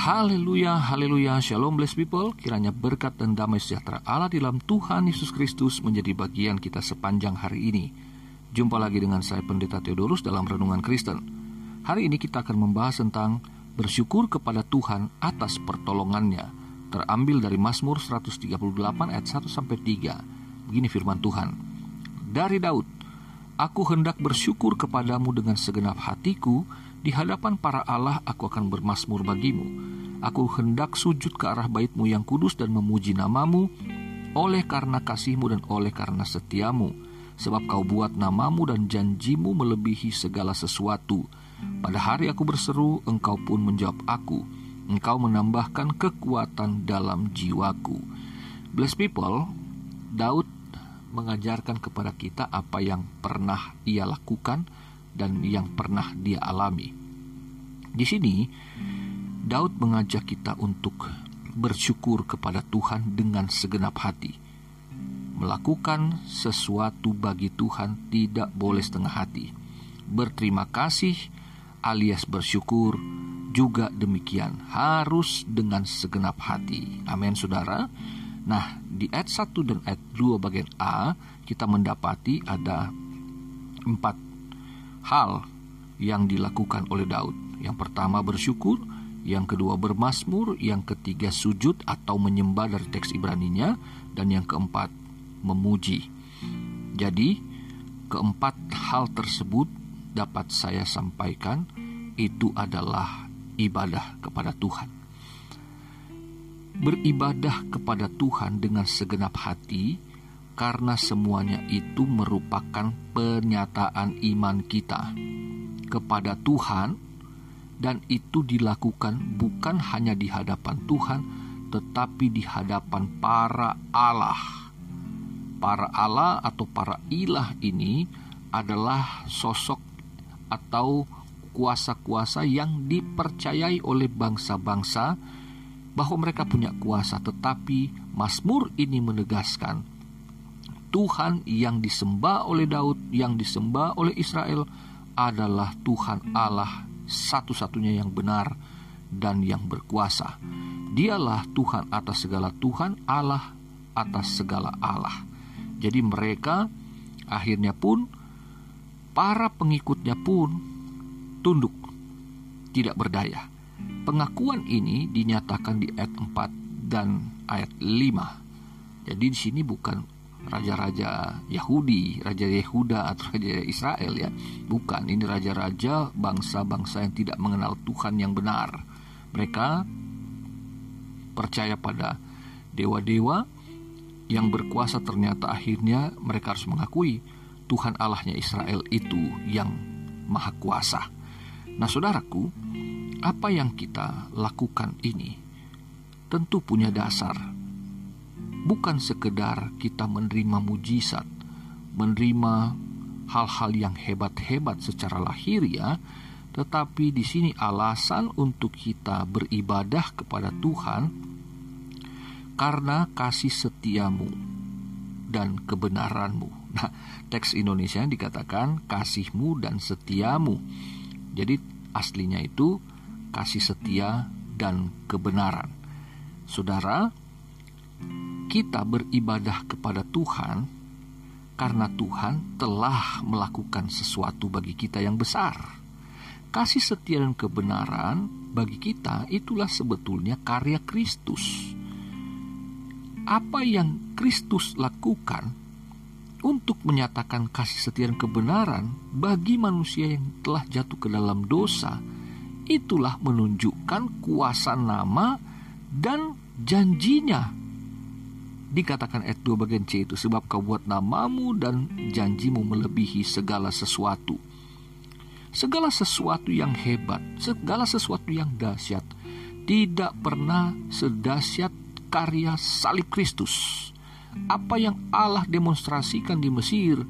Haleluya, haleluya, shalom blessed people. Kiranya berkat dan damai sejahtera Allah di dalam Tuhan Yesus Kristus menjadi bagian kita sepanjang hari ini. Jumpa lagi dengan saya Pendeta Theodorus dalam Renungan Kristen. Hari ini kita akan membahas tentang bersyukur kepada Tuhan atas pertolongannya. Terambil dari Mazmur 138 ayat 1 sampai 3 Begini firman Tuhan. Dari Daud Aku hendak bersyukur kepadamu dengan segenap hatiku di hadapan para Allah aku akan bermasmur bagimu. Aku hendak sujud ke arah baitmu yang kudus dan memuji namamu oleh karena kasihmu dan oleh karena setiamu. Sebab kau buat namamu dan janjimu melebihi segala sesuatu. Pada hari aku berseru, engkau pun menjawab aku. Engkau menambahkan kekuatan dalam jiwaku. Bless people, Daud mengajarkan kepada kita apa yang pernah ia lakukan dan yang pernah dia alami. Di sini, Daud mengajak kita untuk bersyukur kepada Tuhan dengan segenap hati. Melakukan sesuatu bagi Tuhan tidak boleh setengah hati. Berterima kasih alias bersyukur juga demikian harus dengan segenap hati. Amin saudara. Nah, di ayat 1 dan ayat 2 bagian A kita mendapati ada empat hal yang dilakukan oleh Daud. Yang pertama bersyukur, yang kedua bermasmur, yang ketiga sujud atau menyembah dari teks Ibraninya, dan yang keempat memuji. Jadi, keempat hal tersebut dapat saya sampaikan itu adalah ibadah kepada Tuhan. Beribadah kepada Tuhan dengan segenap hati karena semuanya itu merupakan pernyataan iman kita kepada Tuhan dan itu dilakukan bukan hanya di hadapan Tuhan tetapi di hadapan para Allah. Para Allah atau para ilah ini adalah sosok atau kuasa-kuasa yang dipercayai oleh bangsa-bangsa bahwa mereka punya kuasa tetapi Mazmur ini menegaskan Tuhan yang disembah oleh Daud, yang disembah oleh Israel adalah Tuhan Allah satu-satunya yang benar dan yang berkuasa. Dialah Tuhan atas segala Tuhan, Allah atas segala Allah. Jadi mereka akhirnya pun para pengikutnya pun tunduk, tidak berdaya. Pengakuan ini dinyatakan di ayat 4 dan ayat 5. Jadi di sini bukan raja-raja Yahudi, raja Yehuda atau raja Israel ya. Bukan, ini raja-raja bangsa-bangsa yang tidak mengenal Tuhan yang benar. Mereka percaya pada dewa-dewa yang berkuasa ternyata akhirnya mereka harus mengakui Tuhan Allahnya Israel itu yang maha kuasa. Nah saudaraku, apa yang kita lakukan ini tentu punya dasar bukan sekedar kita menerima mujizat, menerima hal-hal yang hebat-hebat secara lahir ya, tetapi di sini alasan untuk kita beribadah kepada Tuhan karena kasih setiamu dan kebenaranmu. Nah, teks Indonesia dikatakan kasihmu dan setiamu. Jadi aslinya itu kasih setia dan kebenaran. Saudara, kita beribadah kepada Tuhan karena Tuhan telah melakukan sesuatu bagi kita yang besar. Kasih setia dan kebenaran bagi kita itulah sebetulnya karya Kristus. Apa yang Kristus lakukan untuk menyatakan kasih setia dan kebenaran bagi manusia yang telah jatuh ke dalam dosa, itulah menunjukkan kuasa nama dan janjinya dikatakan ayat 2 bagian C itu sebab kau buat namamu dan janjimu melebihi segala sesuatu. Segala sesuatu yang hebat segala sesuatu yang dahsyat tidak pernah sedahsyat karya salib Kristus. Apa yang Allah demonstrasikan di Mesir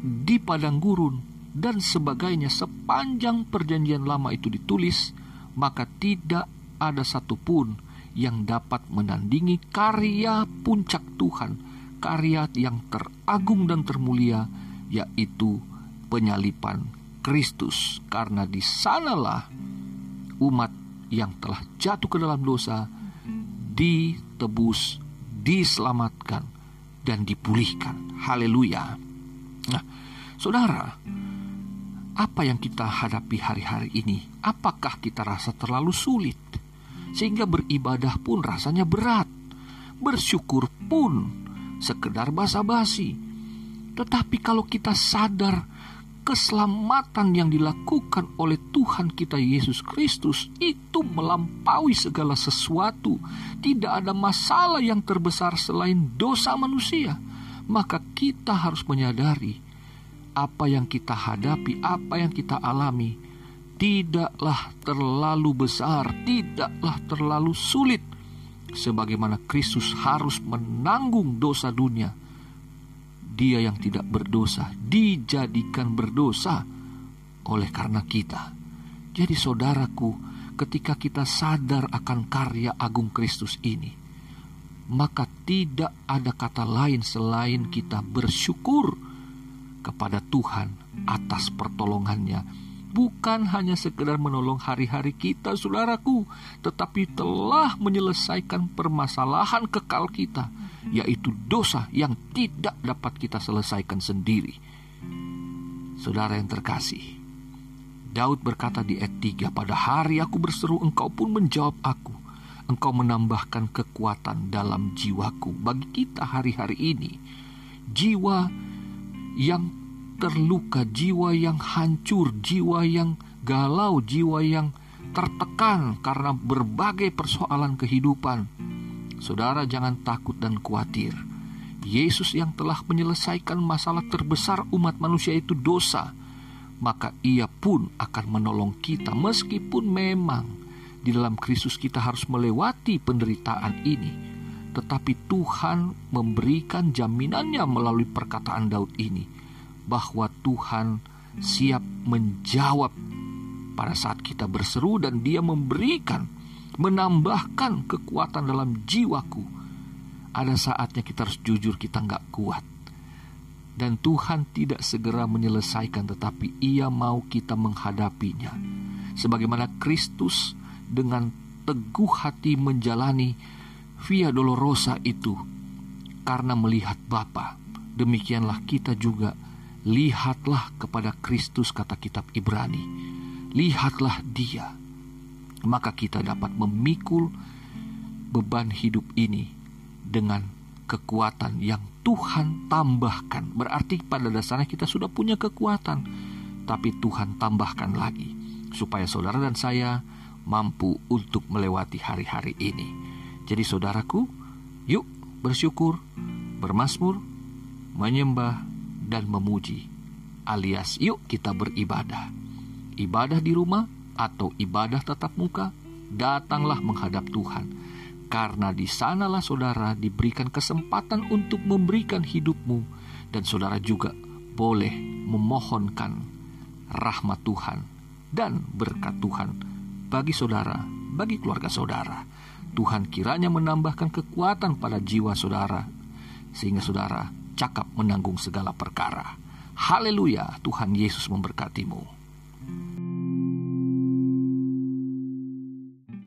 di padang gurun dan sebagainya sepanjang perjanjian lama itu ditulis maka tidak ada satupun yang dapat menandingi karya puncak Tuhan, karya yang teragung dan termulia, yaitu penyalipan Kristus. Karena di sanalah umat yang telah jatuh ke dalam dosa ditebus, diselamatkan, dan dipulihkan. Haleluya. Nah, saudara, apa yang kita hadapi hari-hari ini? Apakah kita rasa terlalu sulit? Sehingga beribadah pun rasanya berat. Bersyukur pun sekedar basa-basi. Tetapi kalau kita sadar keselamatan yang dilakukan oleh Tuhan kita Yesus Kristus itu melampaui segala sesuatu. Tidak ada masalah yang terbesar selain dosa manusia. Maka kita harus menyadari apa yang kita hadapi, apa yang kita alami tidaklah terlalu besar, tidaklah terlalu sulit sebagaimana Kristus harus menanggung dosa dunia dia yang tidak berdosa dijadikan berdosa oleh karena kita. Jadi saudaraku, ketika kita sadar akan karya agung Kristus ini, maka tidak ada kata lain selain kita bersyukur kepada Tuhan atas pertolongannya bukan hanya sekedar menolong hari-hari kita, saudaraku, tetapi telah menyelesaikan permasalahan kekal kita, yaitu dosa yang tidak dapat kita selesaikan sendiri. Saudara yang terkasih, Daud berkata di ayat 3, Pada hari aku berseru, engkau pun menjawab aku. Engkau menambahkan kekuatan dalam jiwaku. Bagi kita hari-hari ini, jiwa yang terluka, jiwa yang hancur, jiwa yang galau, jiwa yang tertekan karena berbagai persoalan kehidupan. Saudara, jangan takut dan khawatir. Yesus yang telah menyelesaikan masalah terbesar umat manusia itu dosa, maka Ia pun akan menolong kita, meskipun memang di dalam Kristus kita harus melewati penderitaan ini. Tetapi Tuhan memberikan jaminannya melalui perkataan Daud ini bahwa Tuhan siap menjawab pada saat kita berseru dan dia memberikan menambahkan kekuatan dalam jiwaku. Ada saatnya kita harus jujur kita nggak kuat. Dan Tuhan tidak segera menyelesaikan tetapi ia mau kita menghadapinya. Sebagaimana Kristus dengan teguh hati menjalani via dolorosa itu karena melihat Bapa. Demikianlah kita juga Lihatlah kepada Kristus kata kitab Ibrani. Lihatlah dia. Maka kita dapat memikul beban hidup ini dengan kekuatan yang Tuhan tambahkan. Berarti pada dasarnya kita sudah punya kekuatan. Tapi Tuhan tambahkan lagi. Supaya saudara dan saya mampu untuk melewati hari-hari ini. Jadi saudaraku, yuk bersyukur, bermasmur, menyembah, dan memuji, alias yuk kita beribadah. Ibadah di rumah atau ibadah tatap muka, datanglah menghadap Tuhan. Karena di sanalah saudara diberikan kesempatan untuk memberikan hidupmu dan saudara juga boleh memohonkan rahmat Tuhan dan berkat Tuhan bagi saudara, bagi keluarga saudara. Tuhan kiranya menambahkan kekuatan pada jiwa saudara sehingga saudara cakap menanggung segala perkara. Haleluya, Tuhan Yesus memberkatimu.